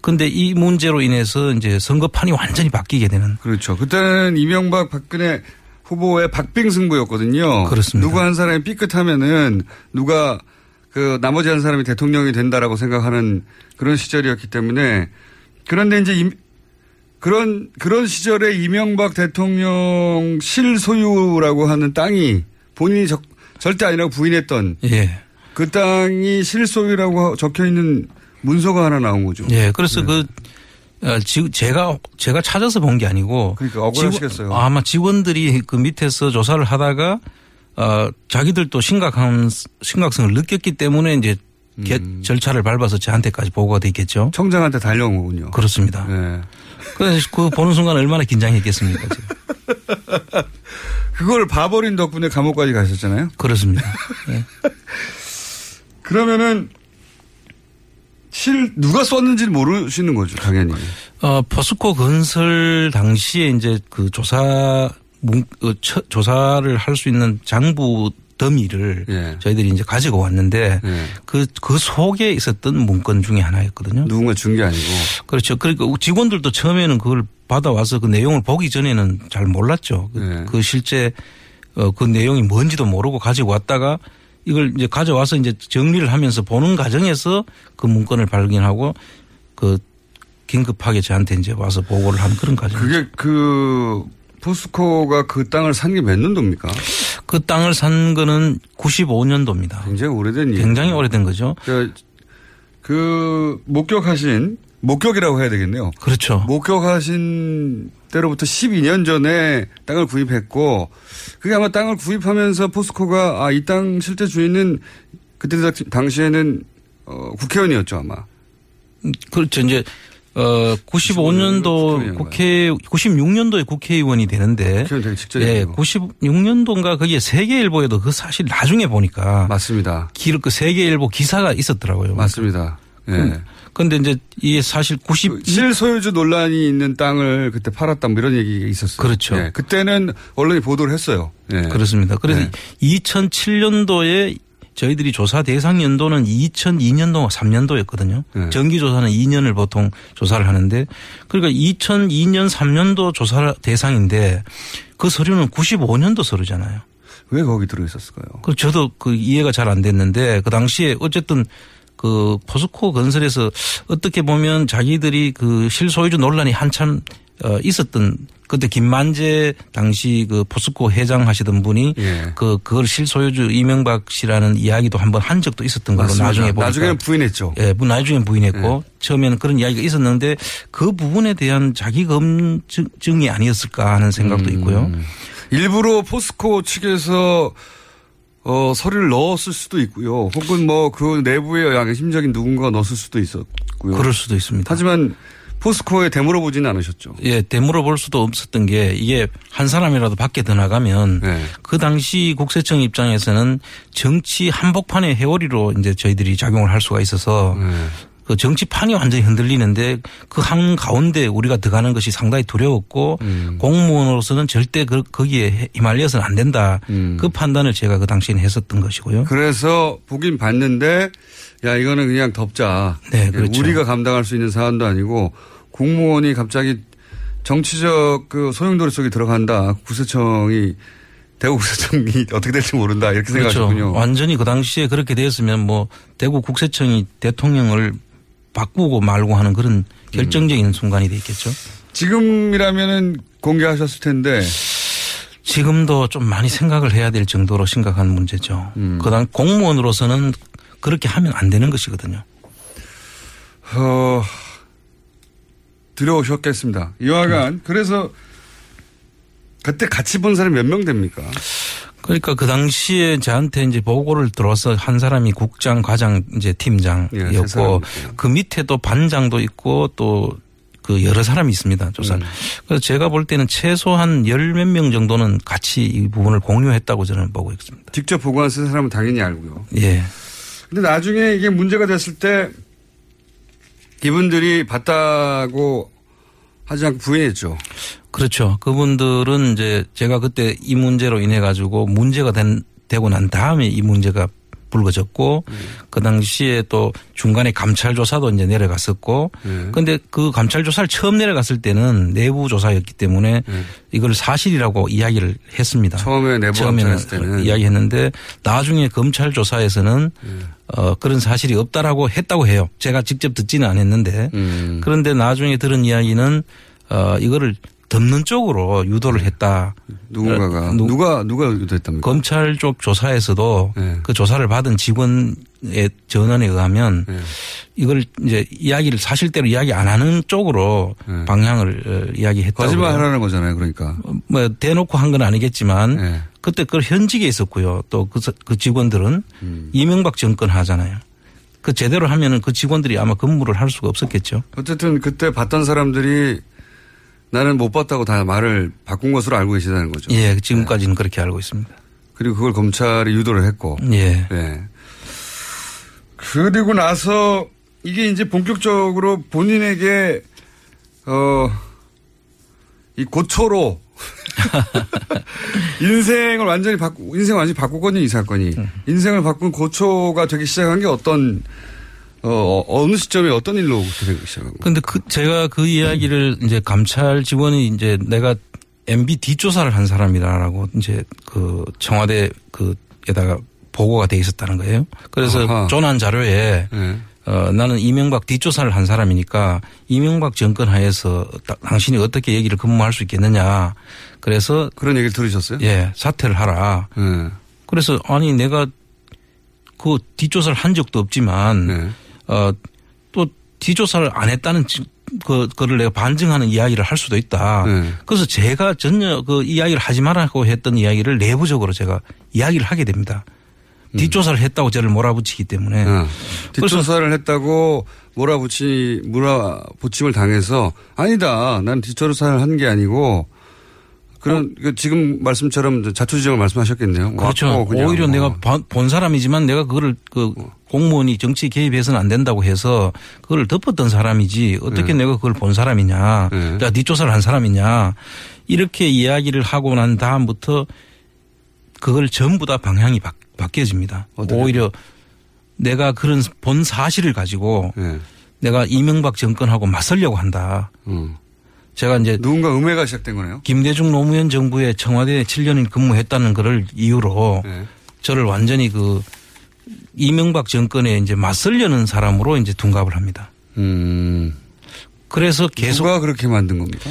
Speaker 8: 근데 이 문제로 인해서 이제 선거판이 완전히 바뀌게 되는
Speaker 3: 그렇죠. 그때는 이명박 박근혜 후보의 박빙 승부였거든요.
Speaker 8: 그렇습니다.
Speaker 3: 누구 한 사람이 삐끗하면은 누가 그 나머지 한 사람이 대통령이 된다라고 생각하는 그런 시절이었기 때문에 그런데 이제 임- 그런 그런 시절에 이명박 대통령 실소유라고 하는 땅이 본인이 적- 절대 아니라고 부인했던
Speaker 8: 예.
Speaker 3: 그 땅이 실소유라고 적혀 있는 문서가 하나 나온 거죠.
Speaker 8: 예. 그래서 그 어, 지, 제가 제가 찾아서 본 게 아니고
Speaker 3: 그러니까 억울하시겠어요.
Speaker 8: 직원- 아마 직원들이 그 밑에서 조사를 하다가 어 자기들도 심각한 심각성을 느꼈기 때문에 이제 개-
Speaker 3: 음.
Speaker 8: 절차를 밟아서 저한테까지 보고가 돼 있겠죠.
Speaker 3: 청장한테 달려온 거군요.
Speaker 8: 그렇습니다.
Speaker 3: 네.
Speaker 8: 그래서 그 보는 순간 얼마나 긴장했겠습니까.
Speaker 3: 그걸 봐버린 덕분에 감옥까지 가셨잖아요.
Speaker 8: 그렇습니다. 예.
Speaker 3: 그러면은 실 누가 썼는지는 모르시는 거죠, 당연히.
Speaker 8: 어, 포스코 건설 당시에 이제 그 조사 문, 어, 처- 조사를 할 수 있는 장부 더미를
Speaker 3: 예.
Speaker 8: 저희들이 이제 가지고 왔는데 그, 그 속에 있었던 문건 중에 하나였거든요.
Speaker 3: 누군가 준 게 아니고.
Speaker 8: 그렇죠. 그러니까 직원들도 처음에는 그걸 받아와서 그 내용을 보기 전에는 잘 몰랐죠. 그,
Speaker 3: 네.
Speaker 8: 그 실제 어, 그 내용이 뭔지도 모르고 가지고 왔다가 이걸 이제 가져와서 이제 정리를 하면서 보는 과정에서 그 문건을 발견하고 그 긴급하게 저한테 이제 와서 보고를 한 그런 과정.
Speaker 3: 그게 그 포스코가 그 땅을 산 게 몇 년도입니까?
Speaker 8: 그 땅을 산 거는 95년도입니다.
Speaker 3: 굉장히 오래된 일.
Speaker 8: 굉장히 오래된 거죠.
Speaker 3: 그, 그 목격하신 목격이라고 해야 되겠네요.
Speaker 8: 그렇죠.
Speaker 3: 목격하신 때로부터 12년 전에 땅을 구입했고 그게 아마 땅을 구입하면서 포스코가 아 이 땅 실제 주인은 그때 당시에는 어, 국회의원이었죠 아마.
Speaker 8: 그렇죠. 이제 어 95년도 국회 96년도에 국회의원이 되는데. 예, 96년도인가 거기에 세계일보에도 그 사실 나중에 보니까
Speaker 3: 맞습니다.
Speaker 8: 기록 그 세계일보 기사가 있었더라고요.
Speaker 3: 맞습니다. 예.
Speaker 8: 그런데 이제 이게 사실
Speaker 3: 90그 실소유주 논란이 있는 땅을 그때 팔았다 뭐 이런 얘기가 있었어요.
Speaker 8: 그렇죠.
Speaker 3: 예. 그때는 언론이 보도를 했어요. 예.
Speaker 8: 그렇습니다. 그래서
Speaker 3: 네.
Speaker 8: 2007년도에 저희들이 조사 대상 연도는 2002년도 3년도였거든요.
Speaker 3: 네.
Speaker 8: 정기 조사는 2년을 보통 조사를 하는데 그러니까 2002년 3년도 조사 대상인데 그 서류는 95년도 서류잖아요.
Speaker 3: 왜 거기 들어 있었을까요?
Speaker 8: 그 저도 그 이해가 잘 안 됐는데 그 당시에 어쨌든 그 포스코 건설에서 어떻게 보면 자기들이 그 실소유주 논란이 한참 어 있었던 그때 김만재 당시 그 포스코 회장 하시던 분이
Speaker 3: 예.
Speaker 8: 그 그걸 실소유주 이명박 씨라는 이야기도 한번 한 적도 있었던 걸로
Speaker 3: 맞습니다.
Speaker 8: 나중에 보니까
Speaker 3: 나중에는 부인했죠.
Speaker 8: 예, 뭐 나중에 부인했고 처음에는 그런 이야기가 있었는데 그 부분에 대한 자기 검증이 아니었을까 하는 생각도 있고요.
Speaker 3: 일부러 포스코 측에서 어, 서류를 넣었을 수도 있고요. 혹은 뭐 그 내부에 양심적인 누군가가 넣었을 수도 있었고요.
Speaker 8: 그럴 수도 있습니다.
Speaker 3: 하지만 포스코에 되물어 보지는 않으셨죠.
Speaker 8: 예, 되물어 볼 수도 없었던 게 이게 한 사람이라도 밖에 더 나가면
Speaker 3: 네.
Speaker 8: 그 당시 국세청 입장에서는 정치 한복판의 해오리로 이제 저희들이 작용을 할 수가 있어서
Speaker 3: 네.
Speaker 8: 그 정치판이 완전히 흔들리는데 그 한 가운데 우리가 들어가는 것이 상당히 두려웠고
Speaker 3: 음.
Speaker 8: 공무원으로서는 절대 그, 거기에 휘말려서는 안 된다.
Speaker 3: 음.
Speaker 8: 그 판단을 제가 그 당시에는 했었던 것이고요.
Speaker 3: 그래서 보긴 봤는데 야 이거는 그냥 덮자.
Speaker 8: 네, 그렇죠.
Speaker 3: 우리가 감당할 수 있는 사안도 아니고 공무원이 갑자기 정치적 그 소용돌이 속에 들어간다. 구세청이 대구 구세청이 어떻게 될지 모른다 이렇게
Speaker 8: 그렇죠.
Speaker 3: 생각하시군요.
Speaker 8: 완전히 그 당시에 그렇게 되었으면 뭐 대구 국세청이 대통령을 바꾸고 말고 하는 그런 결정적인 순간이 돼 있겠죠.
Speaker 3: 지금이라면은 공개하셨을 텐데
Speaker 8: 지금도 좀 많이 생각을 해야 될 정도로 심각한 문제죠.
Speaker 3: 음.
Speaker 8: 그다음 공무원으로서는 그렇게 하면 안 되는 것이거든요.
Speaker 3: 어, 들어오셨겠습니다. 이와간 그래서 그때 같이 본 사람이 몇 명 됩니까?
Speaker 8: 그러니까 그 당시에 저한테 이제 보고를 들어와서 한 사람이 국장, 과장, 이제
Speaker 3: 예, 세
Speaker 8: 팀장이었고
Speaker 3: 사람
Speaker 8: 그 밑에 또 반장도 있고 또 그 여러 사람이 있습니다. 조사.
Speaker 3: 음.
Speaker 8: 그래서 제가 볼 때는 최소한 열 몇 명 정도는 같이 이 부분을 공유했다고 저는 보고 있습니다.
Speaker 3: 직접 보고한 세 사람은 당연히 알고요.
Speaker 8: 예.
Speaker 3: 근데 나중에 이게 문제가 됐을 때 이분들이 봤다고 하지 않고 부인했죠.
Speaker 8: 그렇죠. 그분들은 이제 제가 그때 이 문제로 인해 가지고 문제가 된, 되고 난 다음에 이 문제가 불거졌고 그 당시에 또 중간에 감찰 조사도 이제 내려갔었고
Speaker 3: 네.
Speaker 8: 근데 그 감찰 조사를 처음 내려갔을 때는 내부 조사였기 때문에 이걸 사실이라고 이야기를 했습니다.
Speaker 3: 처음에 내부
Speaker 8: 처음에는
Speaker 3: 때는.
Speaker 8: 이야기했는데 나중에 검찰 조사에서는 어 그런 사실이 없다라고 했다고 해요. 제가 직접 듣지는 않았는데
Speaker 3: 음.
Speaker 8: 그런데 나중에 들은 이야기는 어 이거를 덮는 쪽으로 유도를 했다.
Speaker 3: 누군가가
Speaker 8: 어, 누-
Speaker 3: 누가 누가 유도했답니까?
Speaker 8: 검찰 쪽 조사에서도
Speaker 3: 네.
Speaker 8: 그 조사를 받은 직원의 전원에 의하면
Speaker 3: 네.
Speaker 8: 이걸 이제 이야기를 사실대로 이야기 안 하는 쪽으로 방향을 어, 이야기했다고.
Speaker 3: 네. 거짓말
Speaker 8: 그래요.
Speaker 3: 하라는 거잖아요. 그러니까.
Speaker 8: 뭐 대놓고 한 건 아니겠지만
Speaker 3: 네.
Speaker 8: 그때 그 현직에 있었고요. 또그 직원들은
Speaker 3: 음.
Speaker 8: 이명박 정권 하잖아요. 그 제대로 하면은 그 직원들이 아마 근무를 할 수가 없었겠죠.
Speaker 3: 어쨌든 그때 봤던 사람들이 나는 못 봤다고 다 말을 바꾼 것으로 알고 계시다는 거죠.
Speaker 8: 예, 지금까지는 그렇게 알고 있습니다.
Speaker 3: 그리고 그걸 검찰이 유도를 했고.
Speaker 8: 예.
Speaker 3: 네. 그리고 나서 이게 이제 본격적으로 본인에게 어, 이 고초로 인생을 완전히 바꾸, 인생 을 완전히 바꾸거든요, 이 사건이. 인생을 바꾼 고초가 되기 시작한 게 어떤, 어, 어느 시점에 어떤 되기 시작한 거
Speaker 8: 근데 그 제가 그 이야기를 이제 감찰 직원이 이제 내가 MB 뒷조사를 한 사람이라라고 이제 그 청와대 그에다가 보고가 돼 있었다는 거예요. 그래서
Speaker 3: 아하.
Speaker 8: 조난 자료에
Speaker 3: 네.
Speaker 8: 어, 나는 이명박 뒷조사를 한 사람이니까 이명박 정권 하에서 다- 당신이 어떻게 얘기를 근무할 수 있겠느냐. 그래서
Speaker 3: 그런 얘기를 들으셨어요?
Speaker 8: 예, 사퇴를 하라.
Speaker 3: 네.
Speaker 8: 그래서 아니 내가 그 뒷조사를 한 적도 없지만
Speaker 3: 네.
Speaker 8: 어, 또 뒷조사를 안 했다는 지- 그, 그를 내가 반증하는 이야기를 할 수도 있다.
Speaker 3: 네.
Speaker 8: 그래서 제가 전혀 그 이야기를 하지 말라고 했던 이야기를 내부적으로 제가 이야기를 하게 됩니다. 뒷조사를 했다고 저를 몰아붙이기 때문에.
Speaker 3: 어. 뒷조사를 했다고 몰아붙이, 몰아붙임을 당해서 아니다. 난 뒷조사를 한 게 아니고 그런 그 지금 말씀처럼 자초지정을 말씀하셨겠네요.
Speaker 8: 그렇죠.
Speaker 3: 그냥
Speaker 8: 오히려
Speaker 3: 뭐.
Speaker 8: 내가 봐- 본 사람이지만 내가 그거를 그 공무원이 정치에 개입해서는 안 된다고 해서 그걸 덮었던 사람이지 어떻게
Speaker 3: 네.
Speaker 8: 내가 그걸 본 사람이냐. 내가 뒷조사를 한 사람이냐. 이렇게 이야기를 하고 난 다음부터 그걸 전부 다 방향이 바, 바뀌어집니다. 오히려 내가 그런 본 사실을 가지고
Speaker 3: 네.
Speaker 8: 내가 이명박 정권하고 맞설려고 한다. 제가 이제
Speaker 3: 누군가 음해가 시작된 거네요.
Speaker 8: 김대중 노무현 정부에 청와대에 7년을 근무했다는 것을 이유로
Speaker 3: 네.
Speaker 8: 저를 완전히 그 이명박 정권에 이제 맞설려는 사람으로 이제 둔갑을 합니다.
Speaker 3: 음.
Speaker 8: 그래서 계속
Speaker 3: 누가 그렇게 만든 겁니까?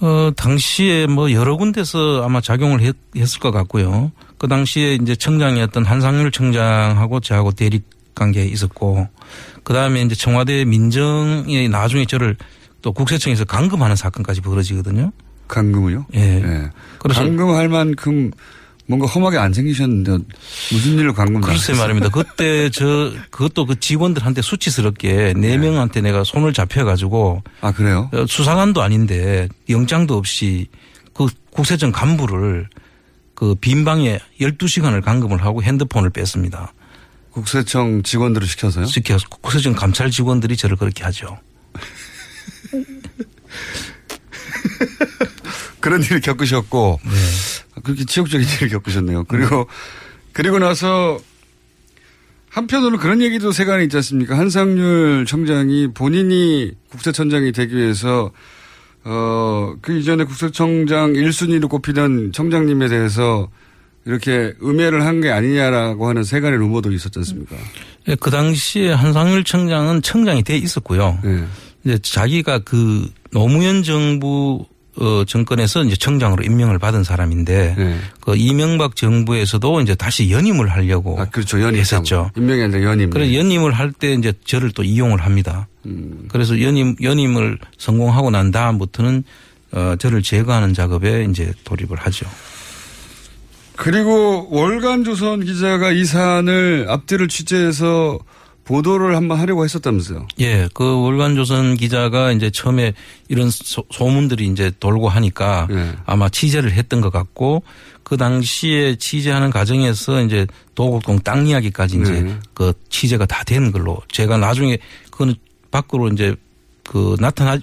Speaker 8: 어 당시에 뭐 여러 군데서 아마 작용을 했, 했을 것 같고요. 그 당시에 이제 청장이었던 한상률 청장하고 저하고 대립 관계에 있었고 그 다음에 이제 청와대 민정이 나중에 저를 또 국세청에서 감금하는 사건까지 벌어지거든요.
Speaker 3: 감금을요?
Speaker 8: 예.
Speaker 3: 네.
Speaker 8: 그래서
Speaker 3: 감금할 만큼 뭔가 험하게 안 생기셨는데 무슨 일로 간 건가?
Speaker 8: 글쎄 말입니다. 그때 저 그것도 그 직원들한테 수치스럽게 네 명한테 내가 손을 잡혀 가지고
Speaker 3: 아 그래요?
Speaker 8: 어, 수사관도 아닌데 영장도 없이 그 국세청 간부를 그 빈 방에 12시간을 감금을 하고 핸드폰을 뺐습니다.
Speaker 3: 국세청 직원들을 시켜서요?
Speaker 8: 시켜서 국세청 감찰 직원들이 저를 그렇게 하죠.
Speaker 3: 그런 일을 겪으셨고
Speaker 8: 네.
Speaker 3: 그렇게 지역적인 일을 겪으셨네요. 그리고 그리고 나서 한편으로는 그런 얘기도 세간에 있지 않습니까? 한상률 청장이 본인이 국세청장이 되기 위해서 어, 그 이전에 국세청장 1순위로 꼽히던 청장님에 대해서 이렇게 음해를 한 게 아니냐라고 하는 세간의 루머도 있었지 않습니까?
Speaker 8: 예, 그 당시에 한상률 청장은 청장이 돼 있었고요.
Speaker 3: 네.
Speaker 8: 이제 자기가 그 노무현 정부 어, 정권에서 이제 청장으로 임명을 받은 사람인데
Speaker 3: 네.
Speaker 8: 그 이명박 정부에서도 이제 다시 연임을 하려고
Speaker 3: 아, 그렇죠. 연임.
Speaker 8: 했었죠.
Speaker 3: 임명이 아니라 연임.
Speaker 8: 그래서 연임을 할 때 이제 저를 또 이용을 합니다.
Speaker 3: 음.
Speaker 8: 그래서 연임 연임을 성공하고 난 다음부터는 어, 저를 제거하는 작업에 이제 돌입을 하죠.
Speaker 3: 그리고 월간 조선 기자가 이 사안을 앞뒤를 취재해서 보도를 한번 하려고 했었다면서요.
Speaker 8: 예, 그 월간조선 기자가 이제 처음에 이런 소, 문들이 이제 돌고 하니까
Speaker 3: 네.
Speaker 8: 아마 취재를 했던 것 같고 그 당시에 취재하는 과정에서 이제 도곡동 땅 이야기까지 이제
Speaker 3: 네.
Speaker 8: 그 취재가 다 된 걸로 제가 나중에 그거는 밖으로 이제 그 나타나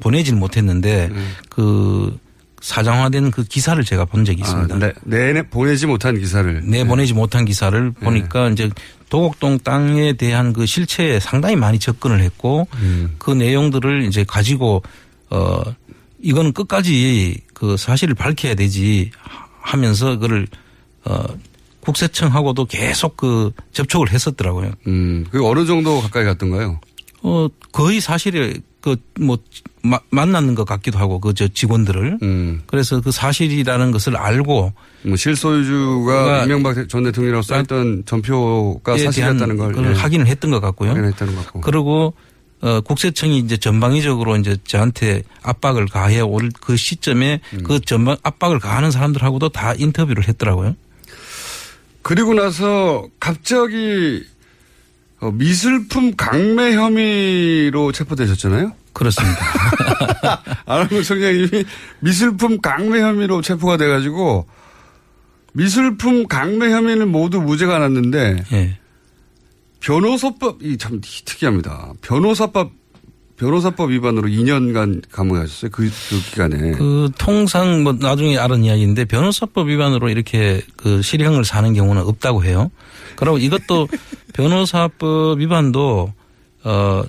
Speaker 8: 보내지는 못했는데
Speaker 3: 네.
Speaker 8: 그 사장화된 그 기사를 제가 본 적이 있습니다.
Speaker 3: 아, 네, 내내 보내지 못한 기사를.
Speaker 8: 내 보내지 못한 기사를
Speaker 3: 네.
Speaker 8: 보니까 이제 도곡동 땅에 대한 그 실체에 상당히 많이 접근을 했고
Speaker 3: 음.
Speaker 8: 그 내용들을 이제 가지고 어 이거는 끝까지 그 사실을 밝혀야 되지 하면서 그를 어 국세청하고도 계속 그 접촉을 했었더라고요.
Speaker 3: 음, 그 어느 정도 가까이 갔던가요?
Speaker 8: 어 거의 사실에 그 뭐 만났는 것 같기도 하고 그 저 직원들을
Speaker 3: 음.
Speaker 8: 그래서 그 사실이라는 것을 알고
Speaker 3: 뭐 실소유주가 이명박 전 대통령이라고 써있던 전표가
Speaker 8: 에
Speaker 3: 사실이었다는 걸,
Speaker 8: 그걸
Speaker 3: 예.
Speaker 8: 확인을 했던 것 같고요.
Speaker 3: 확인했다는 것 같고.
Speaker 8: 그리고 어 국세청이 이제 전방위적으로 이제 저한테 압박을 가해 올 그 시점에
Speaker 3: 음.
Speaker 8: 그 전방 압박을 가하는 사람들하고도 다 인터뷰를 했더라고요.
Speaker 3: 그리고 나서 갑자기 어, 미술품 강매 혐의로 체포되셨잖아요.
Speaker 8: 그렇습니다.
Speaker 3: 안학근 청장님이 미술품 강매 혐의로 체포가 돼가지고 미술품 강매 혐의는 모두 무죄가 났는데
Speaker 8: 예.
Speaker 3: 변호사법이 참 특이합니다. 변호사법 변호사법 위반으로 2년간 감옥에 가셨어요. 그, 그 기간에.
Speaker 8: 그 통상 뭐 나중에 알은 이야기인데 변호사법 위반으로 이렇게 그 실형을 사는 경우는 없다고 해요. 그리고 이것도 변호사법 위반도 어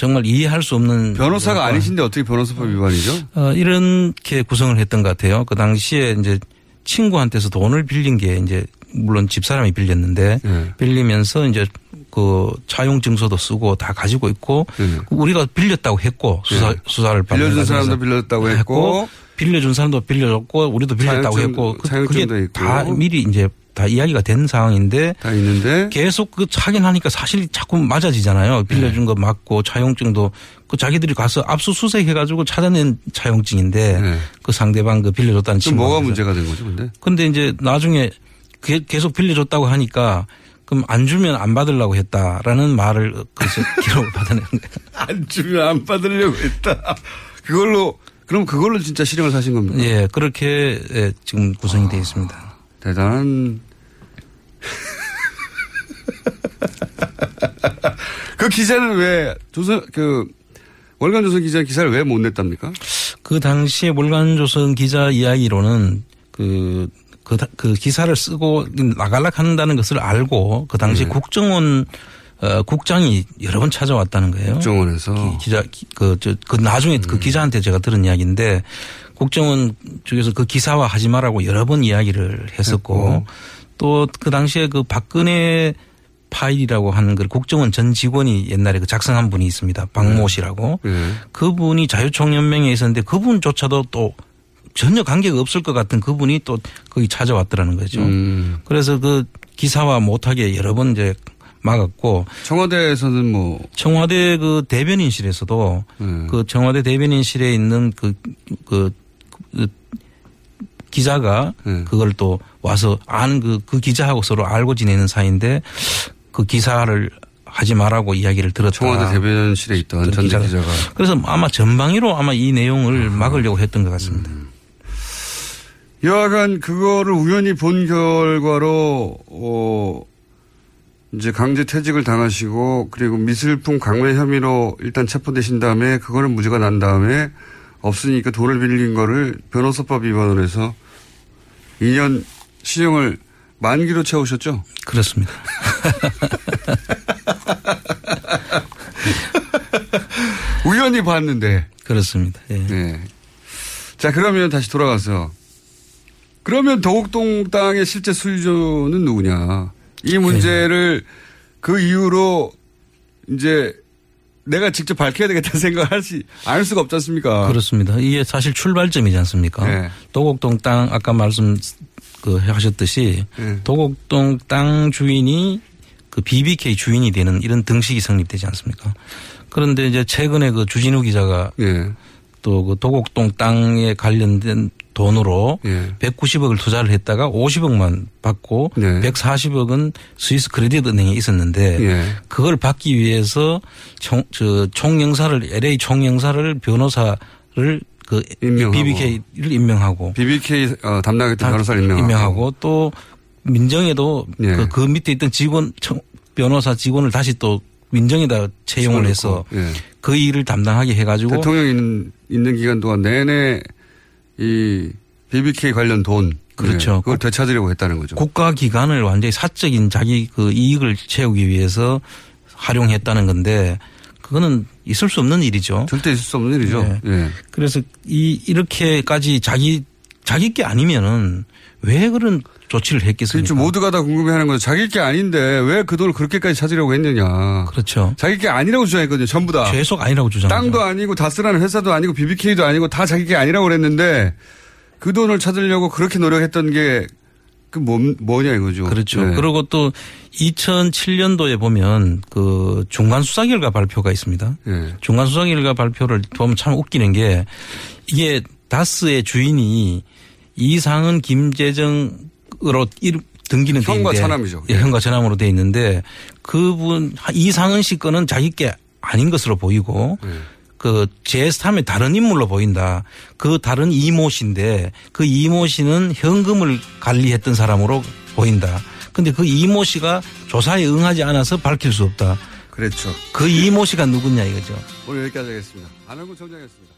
Speaker 8: 정말 이해할 수 없는
Speaker 3: 변호사가 아니신데 어떻게 변호사법 위반이죠?
Speaker 8: 어, 이렇게 구성을 했던 것 같아요. 그 당시에 이제 친구한테서 돈을 빌린 게 이제 물론 집사람이 빌렸는데
Speaker 3: 네.
Speaker 8: 빌리면서 이제 그 차용 증서도 쓰고 다 가지고 있고 우리가 빌렸다고 했고 수사
Speaker 3: 네.
Speaker 8: 수사를
Speaker 3: 빌려준 사람도 빌렸다고 했고
Speaker 8: 빌려준 사람도 빌려줬고 우리도 빌렸다고
Speaker 3: 차용증-
Speaker 8: 했고 그-
Speaker 3: 차용증도
Speaker 8: 그게
Speaker 3: 있고.
Speaker 8: 다 미리 이제 다 이야기가 된 상황인데
Speaker 3: 다 있는데
Speaker 8: 계속 그 확인하니까 사실이 자꾸 맞아지잖아요. 빌려준 거 맞고 차용증도 그 자기들이 가서 압수수색 해가지고 찾아낸 차용증인데 그 상대방 그 빌려줬다는
Speaker 3: 좀
Speaker 8: 친구.
Speaker 3: 뭐가 문제가 된 거죠, 근데?
Speaker 8: 근데 이제 나중에 게- 계속 빌려줬다고 하니까 그럼 안 주면 안 받으려고 했다라는 말을 그래서 기록을 받아낸 거예요.
Speaker 3: 안 주면 안 받으려고 했다. 그걸로 그럼 그걸로 진짜 실형을 사신 겁니까?
Speaker 8: 예, 그렇게 예, 지금 구성이 되어 있습니다.
Speaker 3: 대단한 그 기자는 왜 조선 그 월간 조선 기자 기사를 왜 못 냈답니까?
Speaker 8: 그 당시에 몰간조선 기자 이야기로는 그, 그, 다- 그 기사를 쓰고 나갈락 한다는 것을 알고 그 당시
Speaker 3: 네.
Speaker 8: 국정원 어, 국장이 여러 번 찾아왔다는 거예요.
Speaker 3: 국정원에서
Speaker 8: 기자 기- 그, 저, 그 나중에 그 기자한테 제가 들은 이야기인데 국정원 쪽에서 그 기사화 하지 말라고 여러 번 이야기를 했었고 또 그 당시에 그 박근혜 파일이라고 하는 그 국정원 전 직원이 옛날에 그 작성한 분이 있습니다. 박모 씨라고.
Speaker 3: 네.
Speaker 8: 그분이 자유총연맹에 있었는데 그분조차도 또 전혀 관계가 없을 것 같은 그분이 또 거기 찾아왔더라는 거죠.
Speaker 3: 음.
Speaker 8: 그래서 그 기사화 못하게 여러 번 이제 막았고
Speaker 3: 청와대에서는 뭐
Speaker 8: 청와대 그 대변인실에서도
Speaker 3: 음.
Speaker 8: 그 청와대 대변인실에 있는 그, 그, 그 기자가
Speaker 3: 네.
Speaker 8: 그걸 또 와서 아는 그, 그 기자하고 서로 알고 지내는 사이인데 그 기사를 하지 말라고 이야기를 들었다.
Speaker 3: 청와대 대변실에 있던 전
Speaker 8: 기자가.
Speaker 3: 기자가.
Speaker 8: 그래서 아마 전방위로 아마 이 내용을 막으려고 했던 것 같습니다.
Speaker 3: 여하간 그거를 우연히 본 결과로 어 이제 강제 퇴직을 당하시고 그리고 미술품 강매 혐의로 일단 체포되신 다음에 그거는 무죄가 난 다음에 없으니까 돈을 빌린 거를 변호사법 위반으로 해서 2년 시형을 만기로 채우셨죠?
Speaker 8: 그렇습니다.
Speaker 3: 우연히 봤는데.
Speaker 8: 그렇습니다. 예.
Speaker 3: 네. 자, 그러면 다시 돌아가서. 그러면 도곡동 땅의 실제 수유주는 누구냐. 이 문제를 그 이후로 이제 내가 직접 밝혀야 되겠다는 생각을 할수 알 수가 없지 않습니까?
Speaker 8: 그렇습니다. 이게 사실 출발점이지 않습니까?
Speaker 3: 네.
Speaker 8: 도곡동 땅 아까 말씀 그 하셨듯이
Speaker 3: 네.
Speaker 8: 도곡동 땅 주인이 그 BBK 주인이 되는 이런 등식이 성립되지 않습니까? 그런데 이제 최근에 그 주진우 기자가
Speaker 3: 예.
Speaker 8: 또그 도곡동 땅에 관련된 돈으로
Speaker 3: 예.
Speaker 8: 190억을 투자를 했다가 50억만 받고
Speaker 3: 네.
Speaker 8: 140억은 스위스 크레딧 은행에 있었는데
Speaker 3: 예.
Speaker 8: 그걸 받기 위해서 총, 저 총영사를 LA 총영사를 변호사를 그
Speaker 3: 임명하고.
Speaker 8: BBK를 임명하고
Speaker 3: BBK 어, 담당했던 변호사를 임명하고.
Speaker 8: 임명하고 또 민정에도
Speaker 3: 예.
Speaker 8: 그, 그 밑에 있던 직원 청- 변호사 직원을 다시 또 민정에다 채용을 해서
Speaker 3: 예.
Speaker 8: 그 일을 담당하게 해가지고
Speaker 3: 대통령이 있는, 있는 기간 동안 내내 이 BBK 관련 돈.
Speaker 8: 그렇죠.
Speaker 3: 예, 그걸 되찾으려고 했다는 거죠.
Speaker 8: 국가 기관을 완전히 사적인 자기 그 이익을 채우기 위해서 활용했다는 건데 그거는 있을 수 없는 일이죠.
Speaker 3: 절대 있을 수 없는 일이죠.
Speaker 8: 네.
Speaker 3: 예.
Speaker 8: 그래서 이 이렇게까지 자기 자기 게 아니면은 왜 그런 조치를 했겠습니까?
Speaker 3: 그렇죠. 모두가 다 궁금해하는 거죠. 자기 게 아닌데 왜 그 돈을 그렇게까지 찾으려고 했느냐.
Speaker 8: 그렇죠.
Speaker 3: 자기 게 아니라고 주장했거든요. 전부 다.
Speaker 8: 죄속 아니라고 주장하죠.
Speaker 3: 땅도 아니고 다스라는 회사도 아니고 BBK도 아니고 다 자기 게 아니라고 그랬는데 그 돈을 찾으려고 그렇게 노력했던 게 그 뭐, 뭐냐 이거죠.
Speaker 8: 그렇죠.
Speaker 3: 네.
Speaker 8: 그리고 또 2007년도에 보면 그 중간 수사 결과 발표가 있습니다.
Speaker 3: 네.
Speaker 8: 중간 수사 결과 발표를 보면 참 웃기는 게 이게 다스의 주인이 이상은 김재정으로 등기는 돼
Speaker 3: 형과
Speaker 8: 있는데
Speaker 3: 차남이죠.
Speaker 8: 예, 형과 차남으로 돼 있는데 그분 이상은 씨 거는 자기 게 아닌 것으로 보이고
Speaker 3: 네.
Speaker 8: 그 제3의 다른 인물로 보인다. 그 다른 이모 씨인데 그 이모 씨는 현금을 관리했던 사람으로 보인다. 근데 그 이모 씨가 조사에 응하지 않아서 밝힐 수 없다.
Speaker 3: 그렇죠.
Speaker 8: 그 이모 씨가 누구냐 이거죠.
Speaker 3: 오늘 여기까지 하겠습니다. 안원구 청장이었습니다.